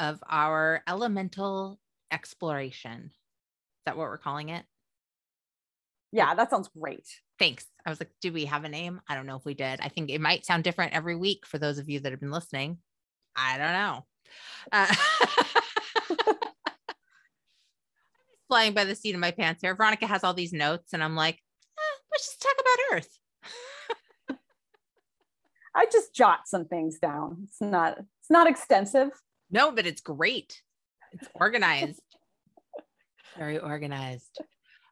of our elemental exploration. Is that what we're calling it? Yeah, that sounds great. Thanks. I was like, do we have a name? I don't know if we did. I think it might sound different every week for those of you that have been listening. I don't know. Uh, flying by the seat of my pants here. Veronica has all these notes, and I'm like, eh, let's just talk about Earth. I just jot some things down. It's not it's not extensive. No, but it's great. It's organized. Very organized.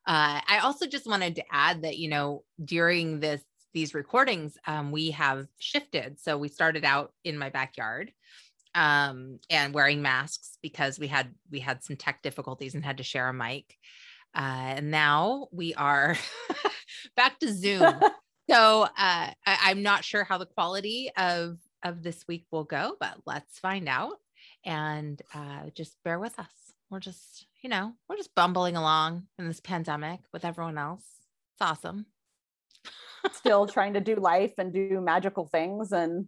Uh, I also just wanted to add that you know during this these recordings um, we have shifted. So we started out in my backyard um, and wearing masks because we had we had some tech difficulties and had to share a mic. Uh, and now we are back to Zoom. so uh, I, I'm not sure how the quality of of this week will go, but let's find out. And uh, just bear with us. We're just, you know, we're just bumbling along in this pandemic with everyone else. It's awesome. Still trying to do life and do magical things and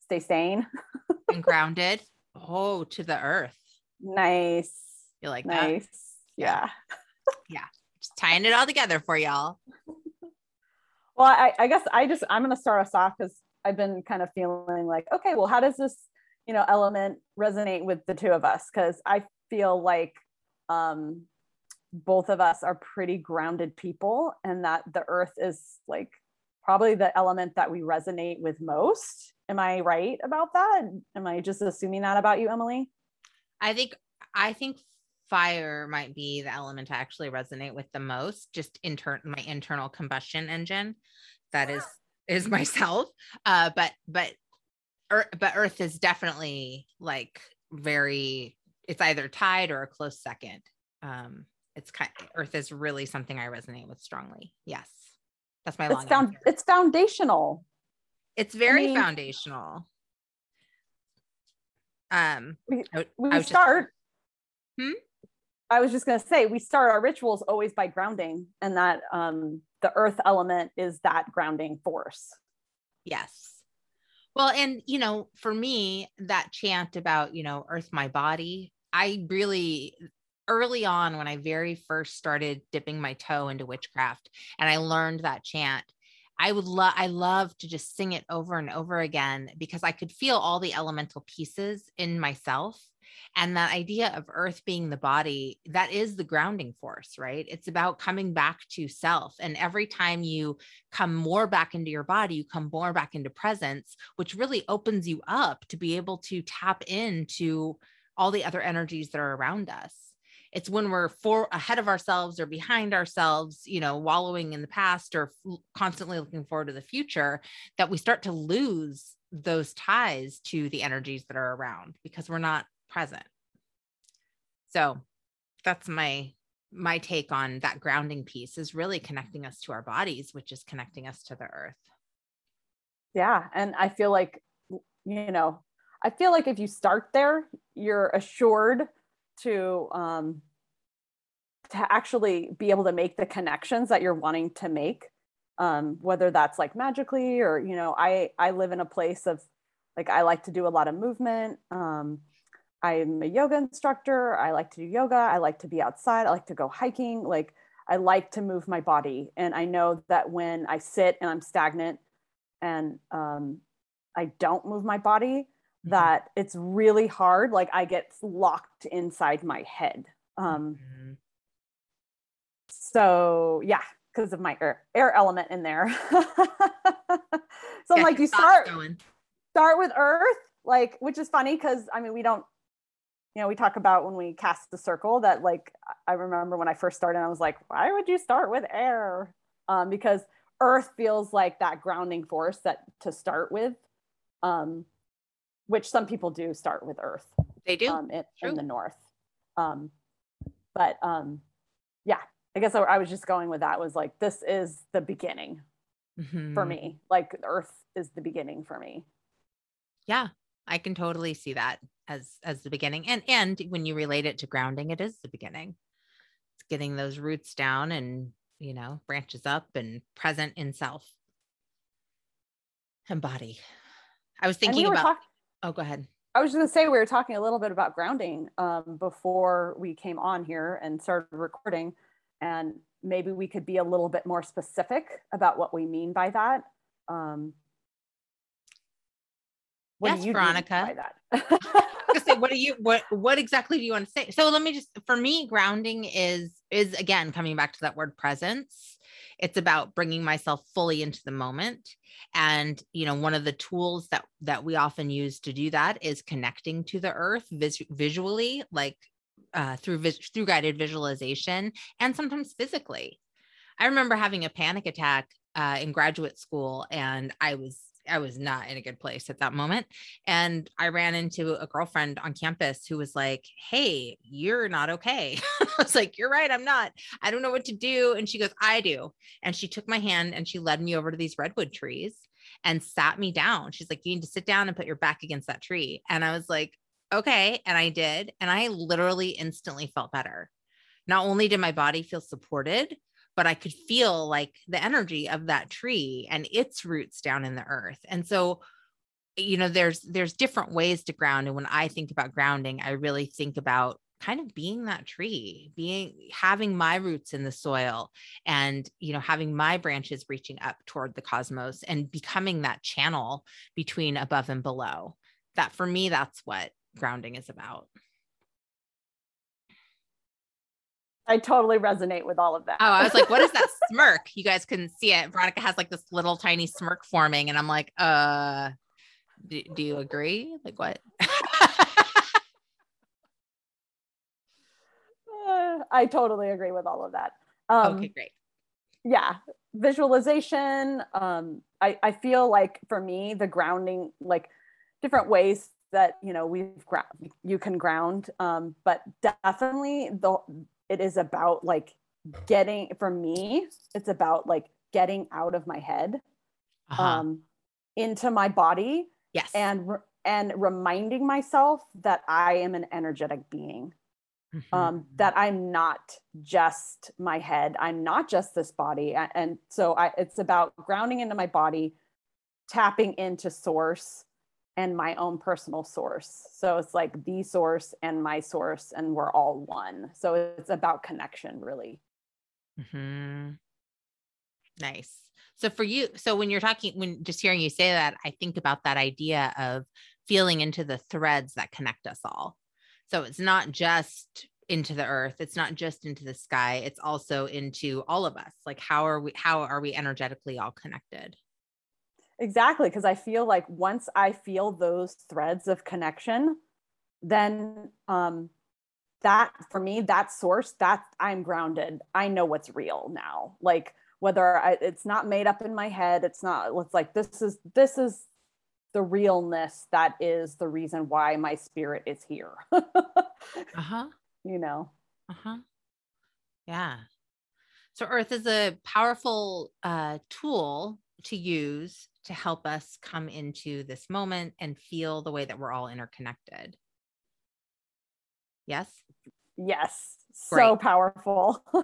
stay sane and grounded. Oh, to the earth. Nice. You like nice. that? Yeah. Yeah. Just tying it all together for y'all. Well, I, I guess I just I'm gonna start us off because I've been kind of feeling like, okay, well, how does this, you know, element resonate with the two of us? Because I feel like um, both of us are pretty grounded people, and that the earth is like probably the element that we resonate with most. Am I right about that? Am I just assuming that about you, Emily? I think I think fire might be the element I actually resonate with the most, just intern my internal combustion engine. That is is myself. Uh, but but earth, but Earth is definitely like very. It's either tied or a close second. Um, it's kind. Earth is really something I resonate with strongly. Yes, that's my. It's found. It's foundational. It's very I mean, foundational. Um, we, we start. Just, hmm. I was just going to say we start our rituals always by grounding, and that um, the earth element is that grounding force. Yes. Well, and you know, for me, that chant about you know, earth my body, I really early on when I very first started dipping my toe into witchcraft, and I learned that chant. I would love I love to just sing it over and over again because I could feel all the elemental pieces in myself and that idea of earth being the body that is the grounding force right? It's about coming back to self. And every time you come more back into your body you come more back into presence which really opens you up to be able to tap into all the other energies that are around us. It's when we're for ahead of ourselves or behind ourselves you know wallowing in the past or f- constantly looking forward to the future that we start to lose those ties to the energies that are around because we're not present. So that's my my take on that grounding piece is really connecting us to our bodies, which is connecting us to the earth. Yeah. And I feel like, you know, I feel like if you start there, you're assured to um to actually be able to make the connections that you're wanting to make um whether that's like magically or you know i i live in a place of like i like to do a lot of movement um I'm a yoga instructor. I like to do yoga. I like to be outside. I like to go hiking. Like I like to move my body. And I know that when I sit and I'm stagnant and um, I don't move my body, mm-hmm. that it's really hard. Like I get locked inside my head. Um, mm-hmm. So yeah, because of my air, air element in there. so I'm yeah, like, you start start with Earth, like, which is funny because I mean we don't you know, we talk about when we cast the circle that like I remember when I first started, I was like, why would you start with air? Um, because earth feels like that grounding force that to start with, um, which some people do start with earth. They do um, in, in, the north. Um, but um, yeah, I guess I, I, was just going with that. Was like this is the beginning mm-hmm. for me. Like Earth is the beginning for me. Yeah, I can totally see that as as the beginning, and and when you relate it to grounding, it is the beginning. It's getting those roots down and you know branches up and present in self and body. I was thinking we about. Talk- oh, go ahead. I was going to say we were talking a little bit about grounding um, before we came on here and started recording, and maybe we could be a little bit more specific about what we mean by that. Um, what yes, Veronica. say, what do you what what exactly do you want to say? So let me just for me, grounding is is again coming back to that word presence it's about bringing myself fully into the moment and you know one of the tools that that we often use to do that is connecting to the earth vis- visually like uh, through vis- through guided visualization and sometimes physically i remember having a panic attack uh, in graduate school and i was I was not in a good place at that moment. And I ran into a girlfriend on campus who was like, Hey, you're not okay. I was like, You're right. I'm not. I don't know what to do. And she goes, I do. And she took my hand and she led me over to these redwood trees and sat me down. She's like, You need to sit down and put your back against that tree. And I was like, Okay. And I did. And I literally instantly felt better. Not only did my body feel supported, but I could feel like the energy of that tree and its roots down in the earth. And so, you know, there's there's different ways to ground. And when I think about grounding, I really think about kind of being that tree being having my roots in the soil and you know having my branches reaching up toward the cosmos and becoming that channel between above and below that for me that's what grounding is about I totally resonate with all of that. Oh, I was like, what is that smirk? You guys couldn't see it. Veronica has like this little tiny smirk forming, and I'm like, uh, do, do you agree? Like what? uh, I totally agree with all of that. Um, okay, great. Yeah, visualization. Um, I I feel like for me, the grounding, like different ways that you know we've ground you can ground um, but definitely the it is about like getting for me it's about like getting out of my head uh-huh. um into my body yes and and reminding myself that i am an energetic being mm-hmm. um that i'm not just my head i'm not just this body and so i it's about grounding into my body tapping into source and my own personal source. So it's like the source and my source, and we're all one. So it's about connection, really. Mm-hmm. Nice. So for you, so when you're talking, when just hearing you say that, I think about that idea of feeling into the threads that connect us all. So it's not just into the earth it's not just into the sky it's also into all of us like how are we how are we energetically all connected Exactly. Because I feel like once I feel those threads of connection, then um, that for me, that source, that I'm grounded. I know what's real now. Like whether I, it's not made up in my head, it's not, it's like, this is, this is the realness that is the reason why my spirit is here. uh-huh. You know? Uh-huh. Yeah. So earth is a powerful uh, tool to use to help us come into this moment and feel the way that we're all interconnected. Yes? Yes. Great. So powerful.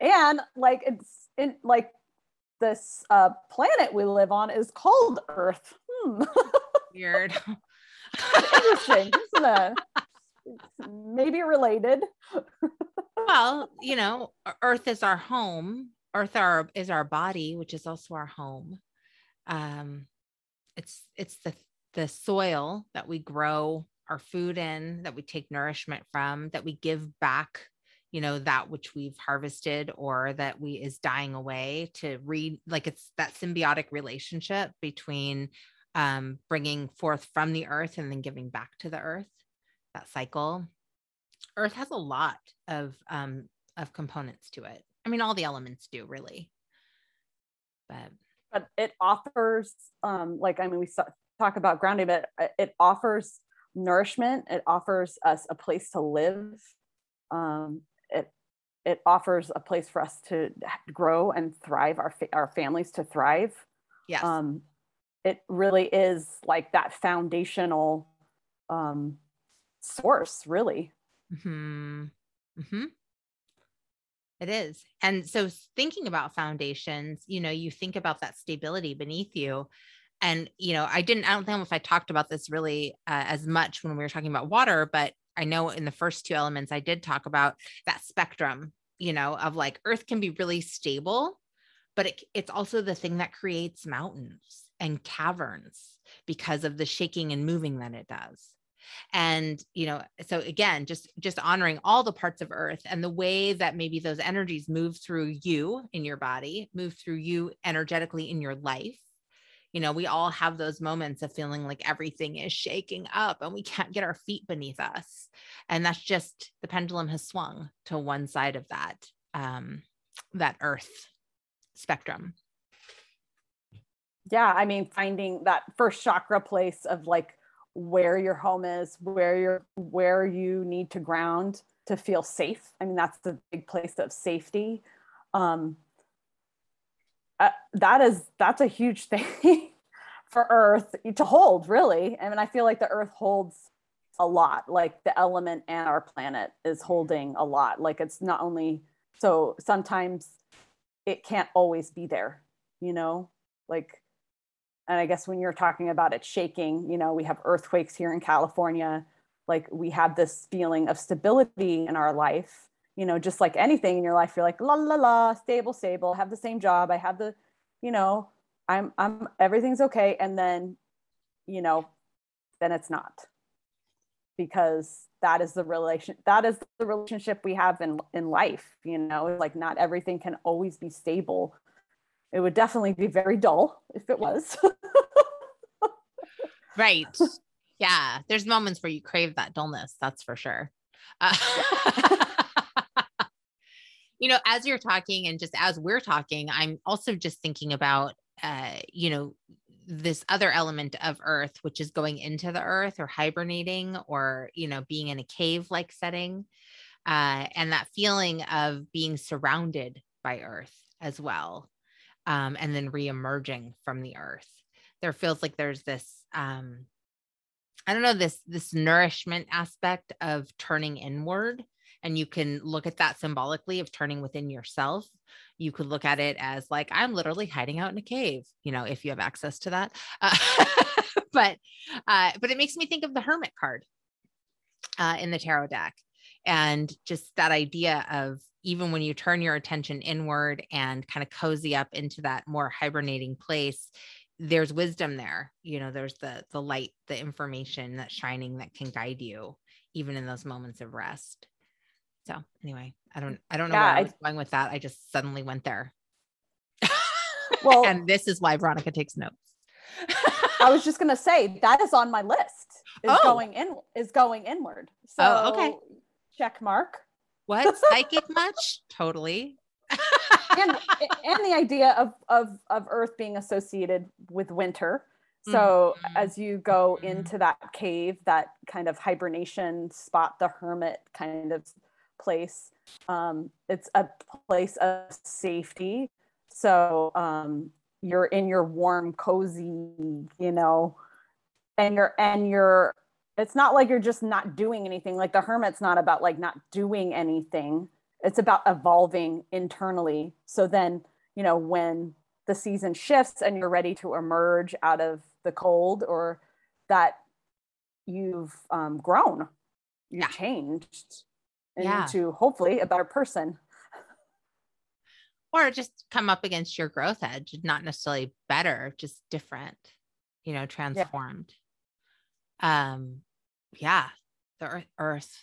and like it's in like this uh, planet we live on is called Earth. Hmm. Weird. Interesting, isn't it? maybe related. well, you know, Earth is our home earth our, is our body which is also our home. Um it's it's the the soil that we grow our food in that we take nourishment from that we give back you know that which we've harvested or that we is dying away to read like it's that symbiotic relationship between um, bringing forth from the earth and then giving back to the earth that cycle. Earth has a lot of um, of components to it I mean, all the elements do really. But but it offers um like I mean we saw talk about grounding, but it offers nourishment. It offers us a place to live. Um, it it offers a place for us to grow and thrive. Our fa- our families to thrive. Yes. Um, it really is like that foundational um, source, really. Hmm. Hmm. It is. And so thinking about foundations, you know, you think about that stability beneath you and you know i didn't i don't know if i talked about this really uh, as much when we were talking about water but i know in the first two elements i did talk about that spectrum you know of like earth can be really stable but it, it's also the thing that creates mountains and caverns because of the shaking and moving that it does and you know so again just just honoring all the parts of earth and the way that maybe those energies move through you in your body move through you energetically in your life you know, we all have those moments of feeling like everything is shaking up and we can't get our feet beneath us. And that's just the pendulum has swung to one side of that, um, that earth spectrum. Yeah. I mean, finding that first chakra place of like where your home is, where you're, where you need to ground to feel safe. I mean, that's the big place of safety. Um, uh, that is that's a huge thing for earth to hold really I mean I feel like the earth holds a lot like the element and our planet is holding a lot like it's not only so sometimes it can't always be there you know like and i guess when you're talking about it shaking you know we have earthquakes here in california like we have this feeling of stability in our life you know, just like anything in your life, you're like, la la la, stable, stable, have the same job. I have the, you know, I'm, I'm, everything's okay. And then, you know, then it's not because that is the relation, that is the relationship we have in, in life. You know, like not everything can always be stable. It would definitely be very dull if it was. right. Yeah. There's moments where you crave that dullness. That's for sure. Uh- you know, as you're talking and just as we're talking, I'm also just thinking about, uh, you know, this other element of earth, which is going into the earth or hibernating or, you know, being in a cave like setting. Uh, and that feeling of being surrounded by earth as well. Um, and then re-emerging from the earth. There feels like there's this, um, I don't know, this this nourishment aspect of turning inward. And you can look at that symbolically of turning within yourself. You could look at it as like i'm literally hiding out in a cave you know if you have access to that. Uh, but uh, but it makes me think of the hermit card uh, in the tarot deck. And just that idea of even when you turn your attention inward and kind of cozy up into that more hibernating place there's wisdom there you know there's the the light the information that's shining that can guide you even in those moments of rest so anyway, I don't I don't know yeah, where I was I, going with that. I just suddenly went there. Well, and this is why Veronica takes notes. I was just gonna say that is on my list. Is oh. going in is going inward. So oh, okay. Check mark. What psychic much? Totally. and and the idea of of of Earth being associated with winter. So mm-hmm. as you go mm-hmm. into that cave, that kind of hibernation spot, the hermit kind of place. Um, it's a place of safety. So um, you're in your warm, cozy, you know, and you're and you're. It's not like you're just not doing anything. Like the hermit's not about like not doing anything. It's about evolving internally. So then, you know, when the season shifts and you're ready to emerge out of the cold or that you've um, grown, you've yeah. changed yeah. into hopefully a better person. Or just come up against your growth edge, not necessarily better, just different, you know, transformed. Yeah. Um, yeah, the earth, earth.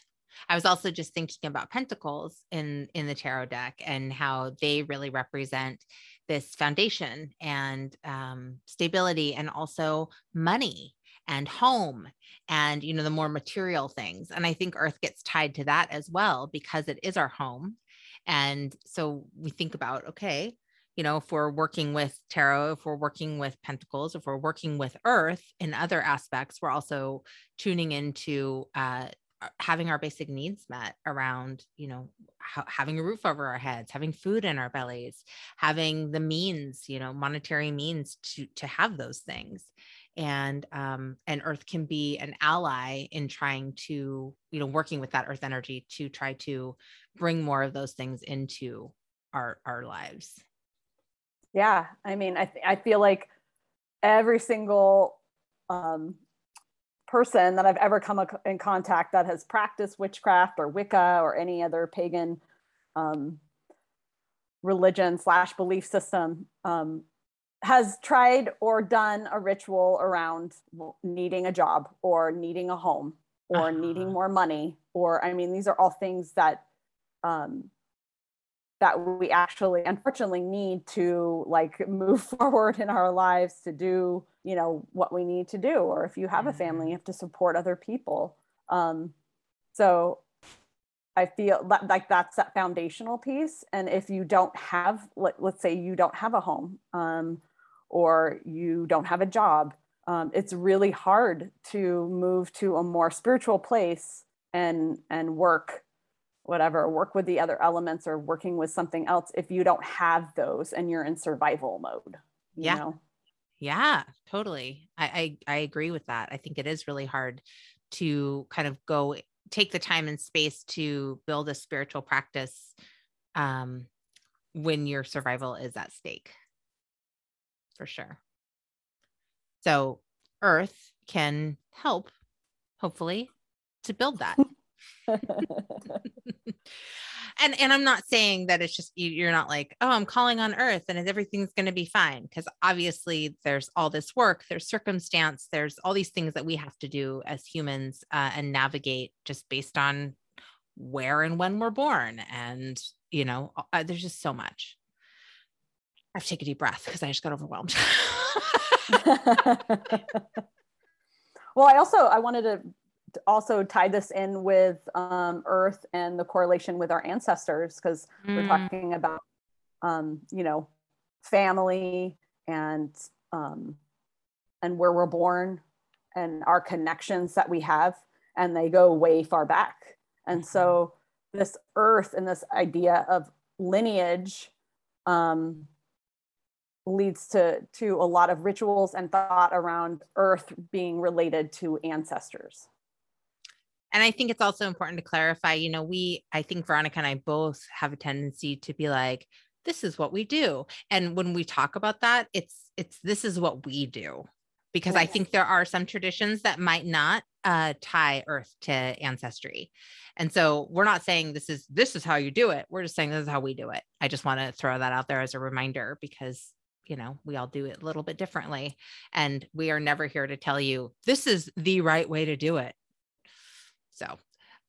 I was also just thinking about pentacles in in the tarot deck and how they really represent this foundation and um, stability and also money and home and you know the more material things and i think earth gets tied to that as well because it is our home and so we think about okay you know, if we're working with tarot, if we're working with pentacles, if we're working with earth in other aspects, we're also tuning into uh, uh, having our basic needs met around, you know, ha- having a roof over our heads, having food in our bellies, having the means, you know, monetary means to to have those things. And um, and earth can be an ally in trying to, you know, working with that earth energy to try to bring more of those things into our our lives. Yeah, I mean, I th- I feel like every single um, person that I've ever come in contact that has practiced witchcraft or Wicca or any other pagan um, religion slash belief system um, has tried or done a ritual around needing a job or needing a home or uh-huh. needing more money or I mean these are all things that um, that we actually unfortunately need to like move forward in our lives to do you know what we need to do or if you have a family mm-hmm. you have to support other people um, so i feel that, like that's that foundational piece and if you don't have let, let's say you don't have a home um, or you don't have a job um, it's really hard to move to a more spiritual place and and work whatever work with the other elements or working with something else if you don't have those and you're in survival mode yeah. know? yeah totally. I, I i agree with that. I think it is really hard to kind of go take the time and space to build a spiritual practice um when your survival is at stake. For sure. So earth can help hopefully to build that and and i'm not saying that it's just you're not like oh i'm calling on earth and everything's going to be fine because obviously there's all this work there's circumstance there's all these things that we have to do as humans uh, and navigate just based on where and when we're born. And you know uh, there's just so much. I have to take a deep breath because i just got overwhelmed. Well i also i wanted to also tie this in with um, Earth and the correlation with our ancestors because mm. we're talking about, um, you know, family and um, and where we're born and our connections that we have, and they go way far back. And mm-hmm. so this Earth and this idea of lineage um, leads to to a lot of rituals and thought around Earth being related to ancestors and I think it's also important to clarify, you know, we, I think Veronica and I both have a tendency to be like, this is what we do. And when we talk about that, it's, it's, this is what we do. Because. I think there are some traditions that might not uh, tie earth to ancestry. And so we're not saying this is, this is how you do it. We're just saying this is how we do it. I just want to throw that out there as a reminder because you know we all do it a little bit differently and we are never here to tell you this is the right way to do it so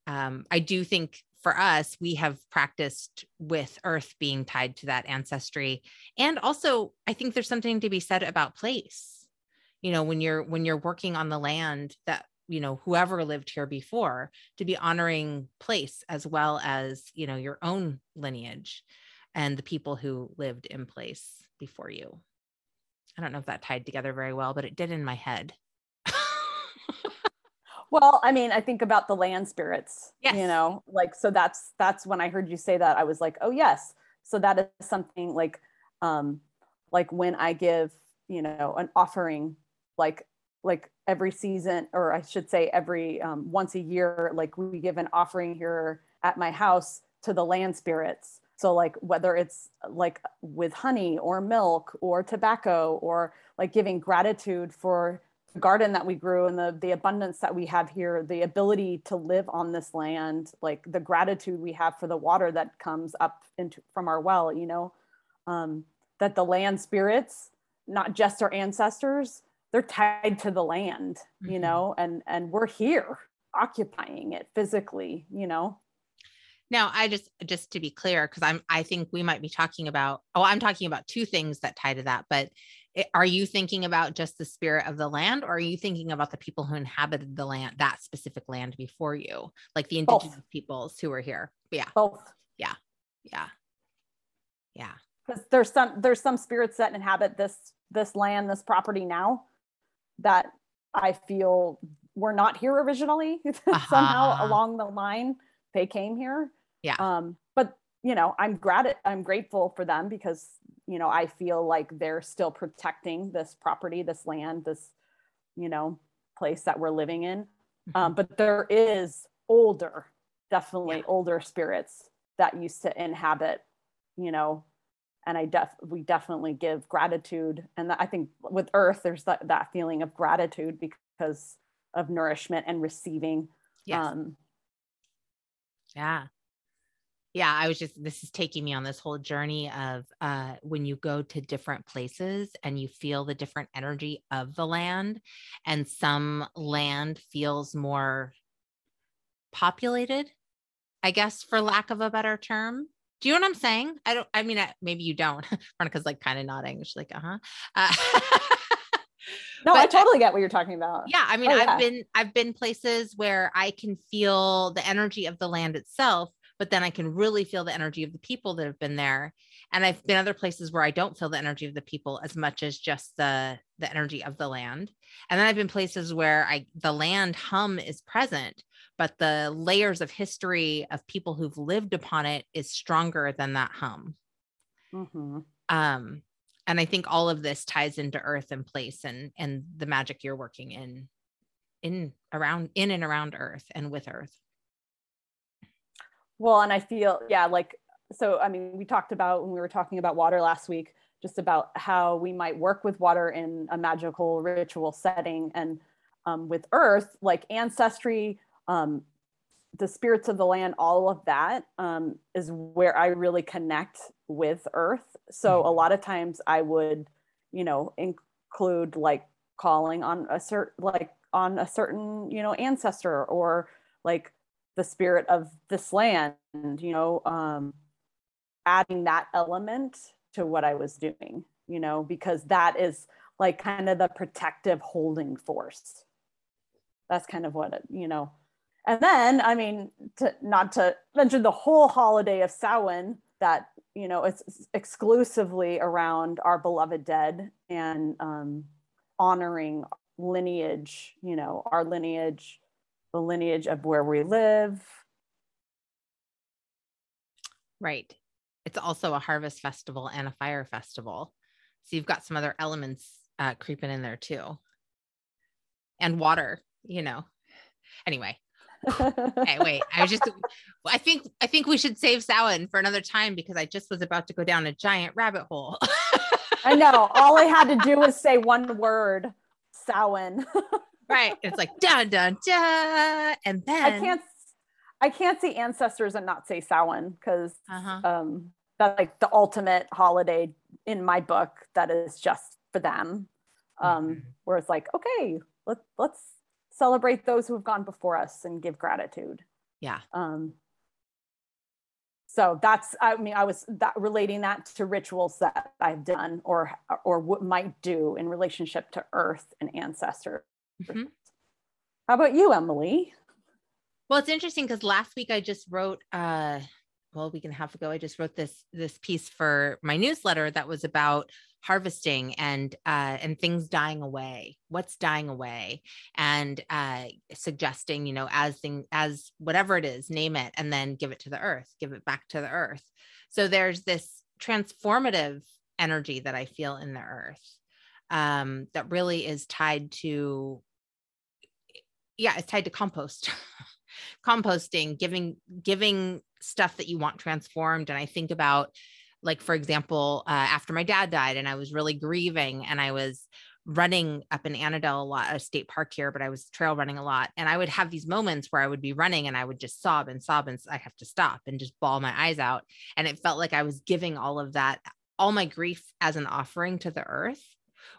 um, I do think for us, we have practiced with earth being tied to that ancestry. And also, I think there's something to be said about place. You know, when you're when you're working on the land that you know whoever lived here before to be honoring place as well as you know your own lineage and the people who lived in place before you i don't know if that tied together very well but it did in my head well i mean i think about the land spirits yes. you know like so that's that's when i heard you say that i was like oh yes so that is something like um like when i give you know an offering like like every season or i should say every um, once a year like we give an offering here at my house to the land spirits so like whether it's like with honey or milk or tobacco or like giving gratitude for garden that we grew and the the abundance that we have here the ability to live on this land like the gratitude we have for the water that comes up into from our well you know? Um, that the land spirits not just our ancestors they're tied to the land mm-hmm. you know? And and we're here occupying it physically you know? Now i just just to be clear because i'm i think we might be talking about oh i'm talking about two things that tie to that but are you thinking about just the spirit of the land or are you thinking about the people who inhabited the land that specific land before you like the indigenous Both. peoples who were here? Yeah. Both. yeah. Yeah. Yeah. Because there's some there's some spirits that inhabit this this land this property now that i feel were not here originally. Uh-huh. somehow along the line they came here. Yeah. Um you know i'm grat i'm grateful for them because you know i feel like they're still protecting this property this land this you know place that we're living in mm-hmm. um, but there is older definitely yeah. older spirits that used to inhabit you know and i def we definitely give gratitude and i think with earth there's that, that feeling of gratitude because of nourishment and receiving yes. um yeah yeah i was just this is taking me on this whole journey of uh when you go to different places and you feel the different energy of the land and some land feels more populated i guess for lack of a better term. Do you know what i'm saying? I don't i mean I, maybe you don't veronica's like kind of nodding. She's like uh-huh. Uh, no but, i totally get what you're talking about. Yeah i mean oh, i've yeah. been i've been places where i can feel the energy of the land itself but then I can really feel the energy of the people that have been there. And I've been other places where I don't feel the energy of the people as much as just the the energy of the land. And then I've been places where I the land hum is present, but the layers of history of people who've lived upon it is stronger than that hum. Mm-hmm. Um, and I think all of this ties into earth and place and and the magic you're working in in around in and around earth and with earth. Well, and I feel, yeah, like, so, I mean, we talked about when we were talking about water last week, just about how we might work with water in a magical ritual setting. And um, with earth, like ancestry, um, the spirits of the land, all of that um, is where I really connect with earth. So mm-hmm. a lot of times I would, you know, include like calling on a certain, like on a certain, you know, ancestor or like the spirit of this land, you know, um, adding that element to what I was doing, you know, because that is like kind of the protective holding force. That's kind of what it, you know. And then, I mean, to, not to mention the whole holiday of Samhain, that you know, it's exclusively around our beloved dead and um, honoring lineage, you know, our lineage the lineage of where we live. Right. It's also a harvest festival and a fire festival. So you've got some other elements uh, creeping in there too. And water, you know. Anyway. okay, wait. I was just I think I think we should save Samhain for another time because I just was about to go down a giant rabbit hole. I know. All I had to do was say one word, Samhain right. It's like dun dun dun, and then I can't I can't see ancestors and not say Samhain because uh-huh. um, that's like the ultimate holiday in my book that is just for them. Um, mm-hmm. Where it's like, okay, let let's celebrate those who have gone before us and give gratitude. Yeah. Um, so that's i mean i was that relating that to rituals that i've done or or what might do in relationship to earth and ancestors Mm-hmm. How about you, Emily? Well, it's interesting because last week I just wrote uh well, a week and a half ago, I just wrote this this piece for my newsletter that was about harvesting and uh, and things dying away. What's dying away, and uh, suggesting, you know, as thing as whatever it is, name it, and then give it to the earth, give it back to the earth. So there's this transformative energy that I feel in the earth um, that really is tied to yeah it's tied to compost composting giving giving stuff that you want transformed. And i think about like for example uh, after my dad died and i was really grieving and i was running up in Annadel a lot a state park here but i was trail running a lot. And i would have these moments where i would be running and i would just sob and sob and i have to stop and just bawl my eyes out. And it felt like i was giving all of that all my grief as an offering to the earth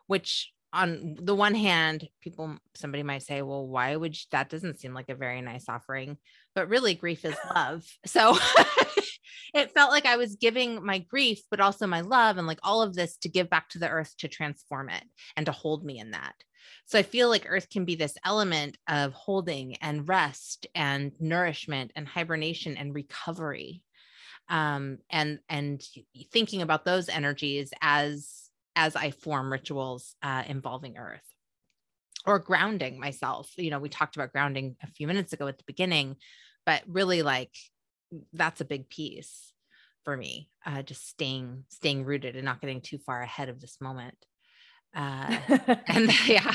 which on the one hand people somebody might say well why would you, that doesn't seem like a very nice offering but really grief is love. So it felt like i was giving my grief but also my love and like all of this to give back to the earth to transform it and to hold me in that. So i feel like earth can be this element of holding and rest and nourishment and hibernation and recovery um, and and thinking about those energies as as I form rituals uh, involving earth or grounding myself. You know, we talked about grounding a few minutes ago at the beginning, but really like that's a big piece for me. Uh, just staying staying rooted and not getting too far ahead of this moment. Uh, and yeah,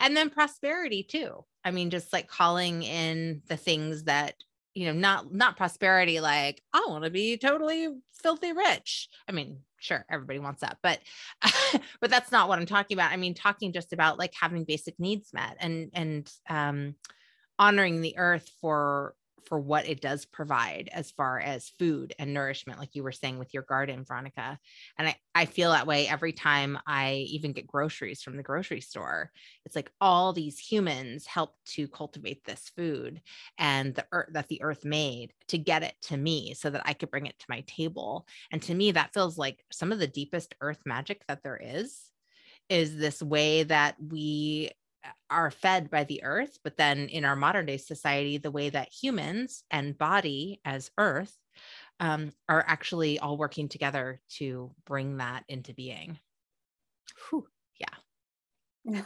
and then prosperity too. I mean, just like calling in the things that you know not not prosperity like i want to be totally filthy rich. I mean sure everybody wants that but but that's not what i'm talking about. I mean talking just about like having basic needs met and and um honoring the earth for for what it does provide as far as food and nourishment, like you were saying with your garden, Veronica. And I, I feel that way every time I even get groceries from the grocery store. It's like all these humans help to cultivate this food and the earth that the earth made to get it to me so that I could bring it to my table. And to me, that feels like some of the deepest earth magic that there is is this way that we are fed by the earth, but then in our modern day society, the way that humans and body as earth um, are actually all working together to bring that into being. Whew, yeah.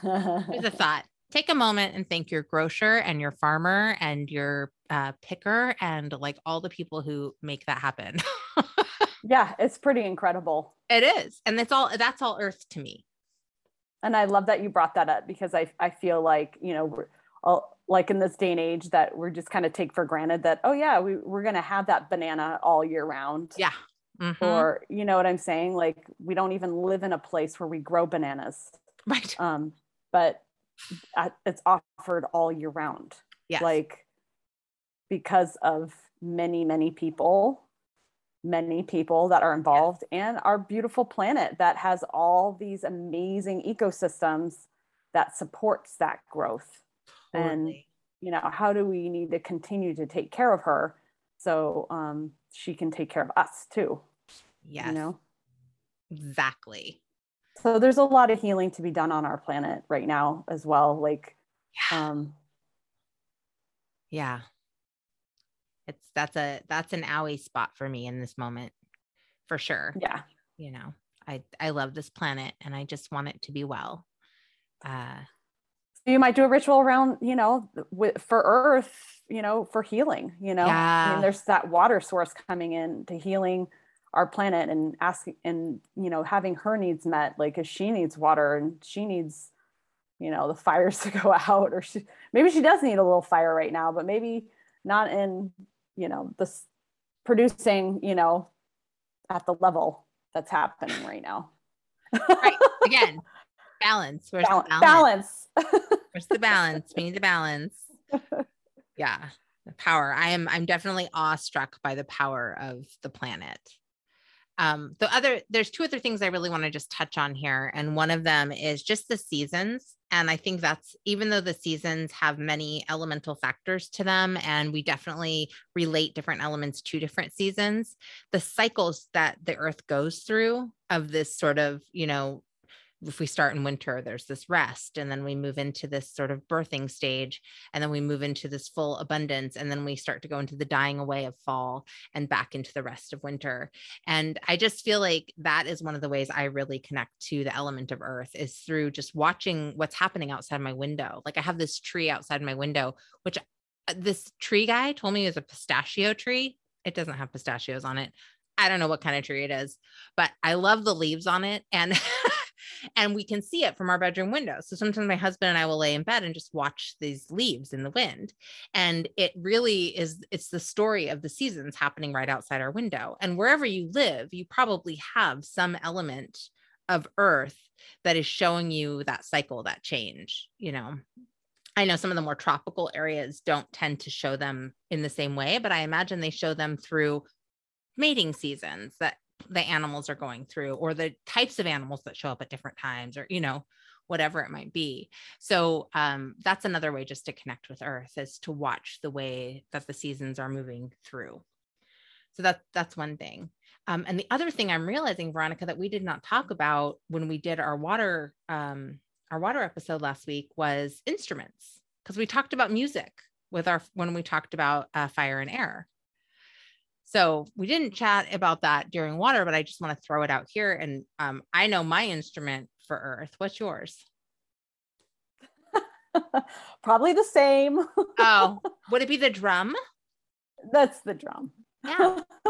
Here's a thought. Take a moment and thank your grocer and your farmer and your uh, picker and like all the people who make that happen. yeah, it's pretty incredible. It is. And that's all that's all earth to me and I love that you brought that up because I I feel like you know we're all, like in this day and age that we're just kind of take for granted that oh yeah we we're gonna have that banana all year round. Yeah. Mm-hmm. or you know what I'm saying? Like we don't even live in a place where we grow bananas. Right. Um but it's offered all year round. Yeah like because of many many people many people that are involved and our beautiful planet that has all these amazing ecosystems that supports that growth. Totally. and you know how do we need to continue to take care of her so um, she can take care of us too yes. you know? Exactly. So there's a lot of healing to be done on our planet right now as well like yeah. um yeah it's that's a that's an owie spot for me in this moment for sure. Yeah. You know i i love this planet and i just want it to be well. Uh you might do a ritual around you know with, for earth you know for healing you know? Yeah. I mean, there's that water source coming in to healing our planet and asking and you know having her needs met like if she needs water and she needs you know the fires to go out or she maybe she does need a little fire right now but maybe not in you know this producing you know at the level that's happening right now. Right. Again balance. Where's balance, the balance? balance. where's the balance? We need the balance. Yeah the power. I am i'm definitely awestruck by the power of the planet um, the other, there's two other things I really want to just touch on here. And one of them is just the seasons. And I think that's even though the seasons have many elemental factors to them, and we definitely relate different elements to different seasons, the cycles that the earth goes through of this sort of, you know, if we start in winter, there's this rest, and then we move into this sort of birthing stage, and then we move into this full abundance, and then we start to go into the dying away of fall and back into the rest of winter. And I just feel like that is one of the ways I really connect to the element of earth is through just watching what's happening outside my window. Like I have this tree outside my window, which uh, this tree guy told me is a pistachio tree. It doesn't have pistachios on it. I don't know what kind of tree it is, but I love the leaves on it. And and we can see it from our bedroom window. So sometimes my husband and I will lay in bed and just watch these leaves in the wind. And it really is, it's the story of the seasons happening right outside our window. And wherever you live, you probably have some element of earth that is showing you that cycle, that change, you know. I know some of the more tropical areas don't tend to show them in the same way, but I imagine they show them through mating seasons that the animals are going through or the types of animals that show up at different times or you know whatever it might be. So um, that's another way just to connect with earth is to watch the way that the seasons are moving through. So that that's one thing. Um, and the other thing i'm realizing veronica that we did not talk about when we did our water um, our water episode last week was instruments because we talked about music with our when we talked about uh, fire and air So we didn't chat about that during water, but I just want to throw it out here. And um, I know my instrument for earth. What's yours? Probably the same. oh, would it be the drum? That's the drum. Yeah.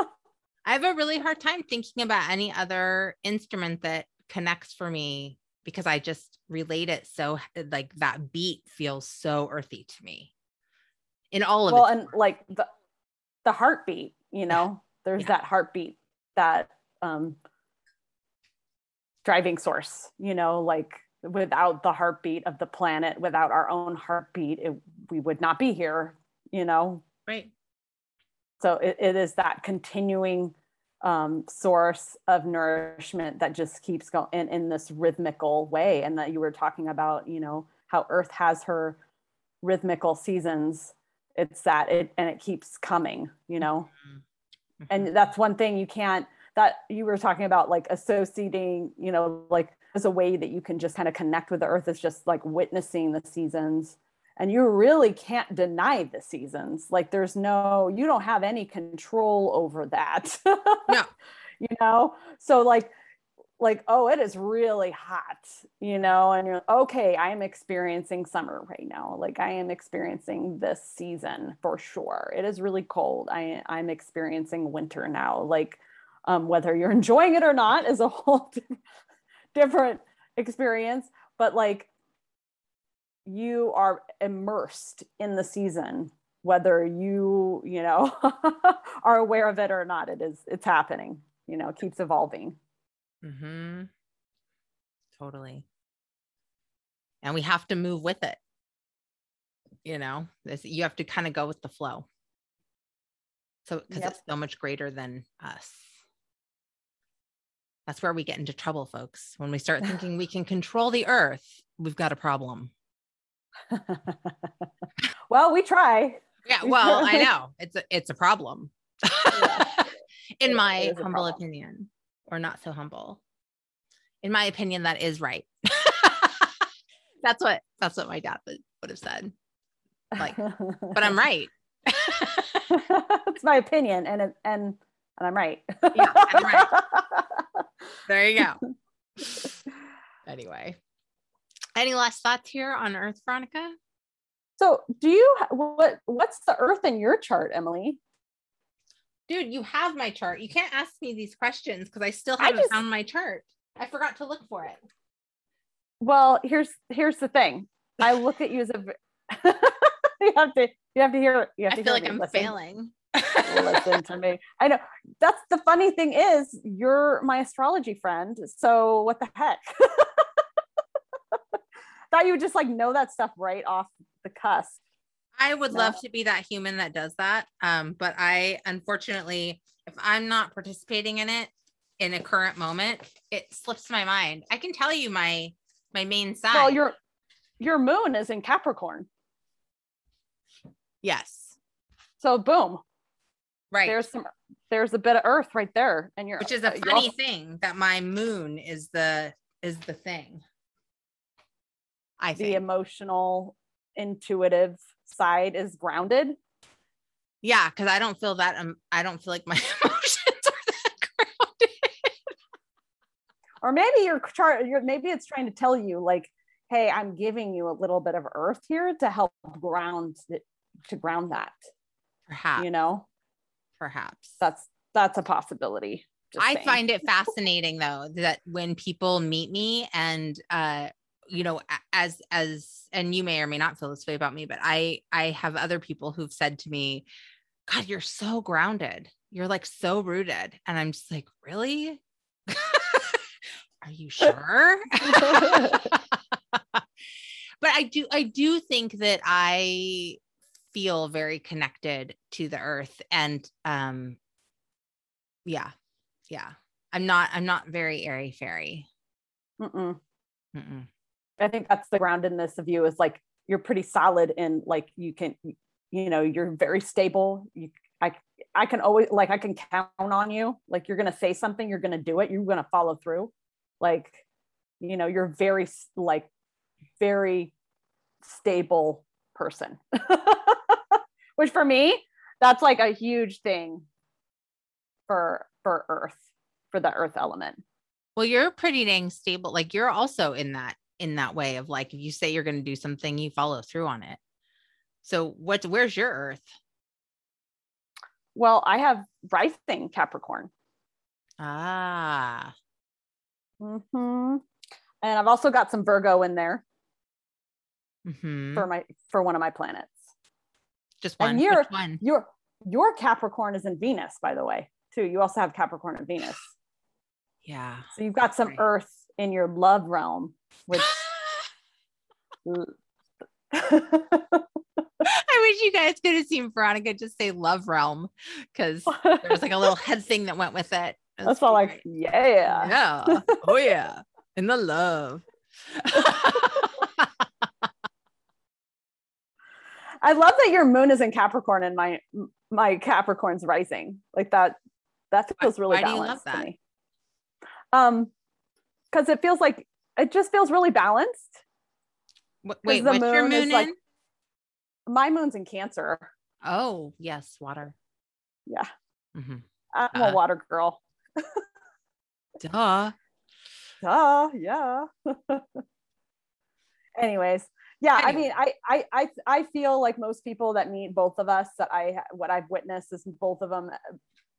I have a really hard time thinking about any other instrument that connects for me because I just relate it so like that beat feels so earthy to me in all of well, it. and like the the heartbeat, you know, there's yeah. that heartbeat that um driving source, you know, like without the heartbeat of the planet, without our own heartbeat, it, we would not be here, you know. Right. So it, it is that continuing um, source of nourishment that just keeps going in, in this rhythmical way. And that you were talking about, you know, how Earth has her rhythmical seasons. It's that it and it keeps coming, you know. Mm-hmm. And that's one thing you can't that you were talking about like associating, you know, like as a way that you can just kind of connect with the earth is just like witnessing the seasons. And you really can't deny the seasons. Like there's no you don't have any control over that. No. You know? So like like oh it is really hot you know and you're okay i am experiencing summer right now like i am experiencing this season for sure. It is really cold. I i'm experiencing winter now. Like um, whether you're enjoying it or not is a whole different experience but like you are immersed in the season whether you you know are aware of it or not it is it's happening you know it keeps evolving mm-hmm. totally. And we have to move with it. You know this, you have to kind of go with the flow. So because yep. it's so much greater than us. That's where we get into trouble folks. When we start thinking we can control the earth we've got a problem. Well, we try. Yeah, well, I know. It's a it's a problem. In my humble opinion, or not so humble. In my opinion, that is right. that's what that's what my dad would, would have said. Like, but I'm right. it's my opinion, and it, and and I'm right. yeah, I'm right. There you go. Anyway, any last thoughts here on Earth, Veronica? So, do you what what's the Earth in your chart, Emily? Dude, you have my chart. You can't ask me these questions because I still haven't I just, found my chart. I forgot to look for it. Well, here's here's the thing. I look at you as a you have to you have to hear you have to I feel like me. I'm Listen. failing. Listen to me. I know. That's the funny thing is you're my astrology friend. So what the heck? thought you would just like know that stuff right off the cusp. I would love to be that human that does that. Um, but I unfortunately, if I'm not participating in it in a current moment, it slips my mind. I can tell you my my main sign. Well, your your moon is in Capricorn. Yes. So boom. Right. There's some there's a bit of earth right there. And you're which is a uh, funny also- thing that my moon is the is the thing. I think. the emotional, intuitive side is grounded. Yeah, because I don't feel that. Um, I don't feel like my emotions are that grounded. or maybe your chart. Your, maybe it's trying to tell you, like, hey, I'm giving you a little bit of earth here to help ground it, to ground that. Perhaps you know. Perhaps that's that's a possibility. I saying. find it fascinating though that when people meet me and uh, you know as as and you may or may not feel this way about me but i i have other people who've said to me god you're so grounded. You're like so rooted. And i'm just like really? Are you sure? But i do i do think that i feel very connected to the earth and um yeah yeah. I'm not i'm not very airy fairy. Mm-mm. Mm-mm. I think that's the groundedness of you is like you're pretty solid and like you can you know you're very stable. You I I can always like I can count on you. Like you're going to say something you're going to do it you're going to follow through. Like you know you're very like very stable person. Which for me that's like a huge thing for for earth for the earth element. Well you're pretty dang stable. Like you're also in that in that way of like if you say you're going to do something you follow through on it. So what's where's your earth? Well i have rising capricorn. Ah. Mm-hmm. and i've also got some virgo in there. Mm-hmm. for my for one of my planets. Just one? and your one? your your capricorn is in venus by the way too. You also have capricorn and venus. Yeah so you've got some Right. earth in your love realm which I wish you guys could have seen Veronica just say love realm because there was like a little head thing that went with it. It that's all like yeah yeah. Oh yeah. In the love. I love that your moon is in Capricorn and my my Capricorn's rising. Like that that feels really why do you love balanced to me. Um because it feels like it just feels really balanced. Wait, what's your moon is moon like- in? My moon's in Cancer. Oh, yes, water. Yeah. Mhm. I'm Uh. a water girl. Duh. Duh, yeah. Anyways, yeah, I mean, I, I, I, I feel like most people that meet both of us that I, what I've witnessed is both of them.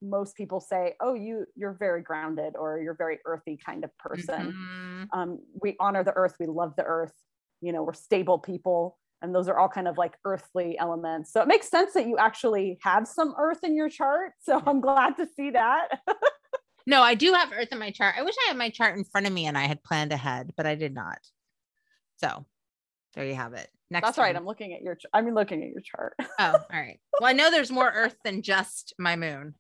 Most people say, "Oh, you, you're very grounded, or you're very earthy kind of person." Mhm. Um, we honor the earth. We love the earth. You know, we're stable people, and those are all kind of like earthly elements. So it makes sense that you actually have some earth in your chart. So I'm glad to see that. No, I do have Earth in my chart. I wish I had my chart in front of me and I had planned ahead, but I did not. So there you have it. Next That's right. I'm looking at your. ch- I'm looking at your chart. Oh, all right. Well, I know there's more Earth than just my moon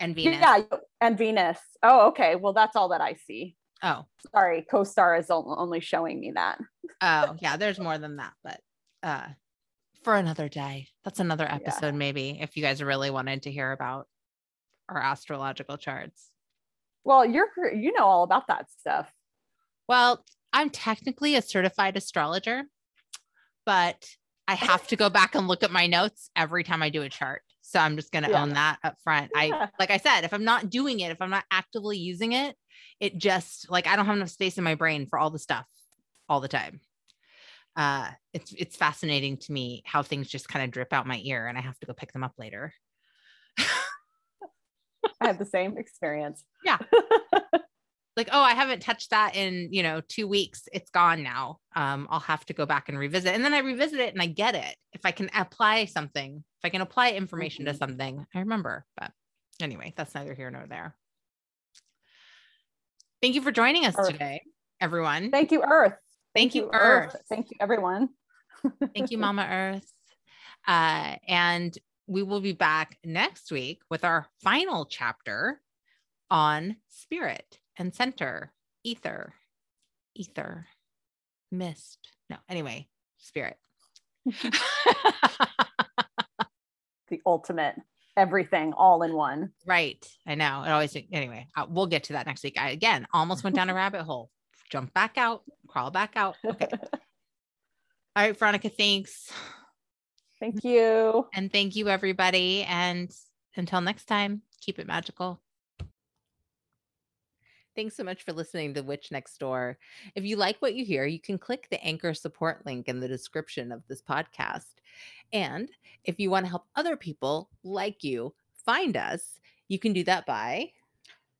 and Venus. Yeah, and Venus. Oh, okay. Well, that's all that I see. Oh, Sorry, co-star is only showing me that. oh, yeah. There's more than that, but uh, for another day. That's another Yeah. episode, maybe, if you guys really wanted to hear about our astrological charts. Well, you're you know all about that stuff. Well, I'm technically a certified astrologer, but I have to go back and look at my notes every time I do a chart. So I'm just going to Yeah. own that up front. I like I said, if I'm not doing it, if I'm not actively using it, it just like I don't have enough space in my brain for all the stuff all the time. Uh it's it's fascinating to me how things just kind of drip out my ear and I have to go pick them up later. I have the same experience. Yeah. like oh i haven't touched that in you know two weeks it's gone now um i'll have to go back and revisit and then i revisit it and i get it if i can apply something if i can apply information to Mhm. something i remember but anyway that's neither here nor there thank you for joining us Earth. today everyone Thank you, Earth. Thank you, Earth. Thank you, everyone. thank you mama earth uh and we will be back next week with our final chapter on spirit and center ether ether mist. No anyway spirit. The ultimate everything all in one. right. I know. It always anyway uh, we'll get to that next week. I again almost went down a rabbit hole. Jump back out crawl back out. Okay. All right veronica thanks. Thank you. and thank you everybody. And until next time keep it magical Thanks so much for listening to Witch Next Door. If you like what you hear, you can click the anchor support link in the description of this podcast. And if you want to help other people like you find us, you can do that by,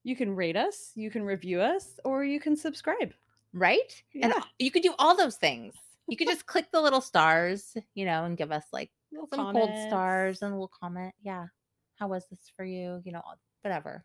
You can rate us, you can review us, or you can subscribe. right? And Yeah. you could do all those things. You could just click the little stars, you know, and give us like Little some gold comments. stars and a little comment. Yeah. How was this for you? You know, whatever.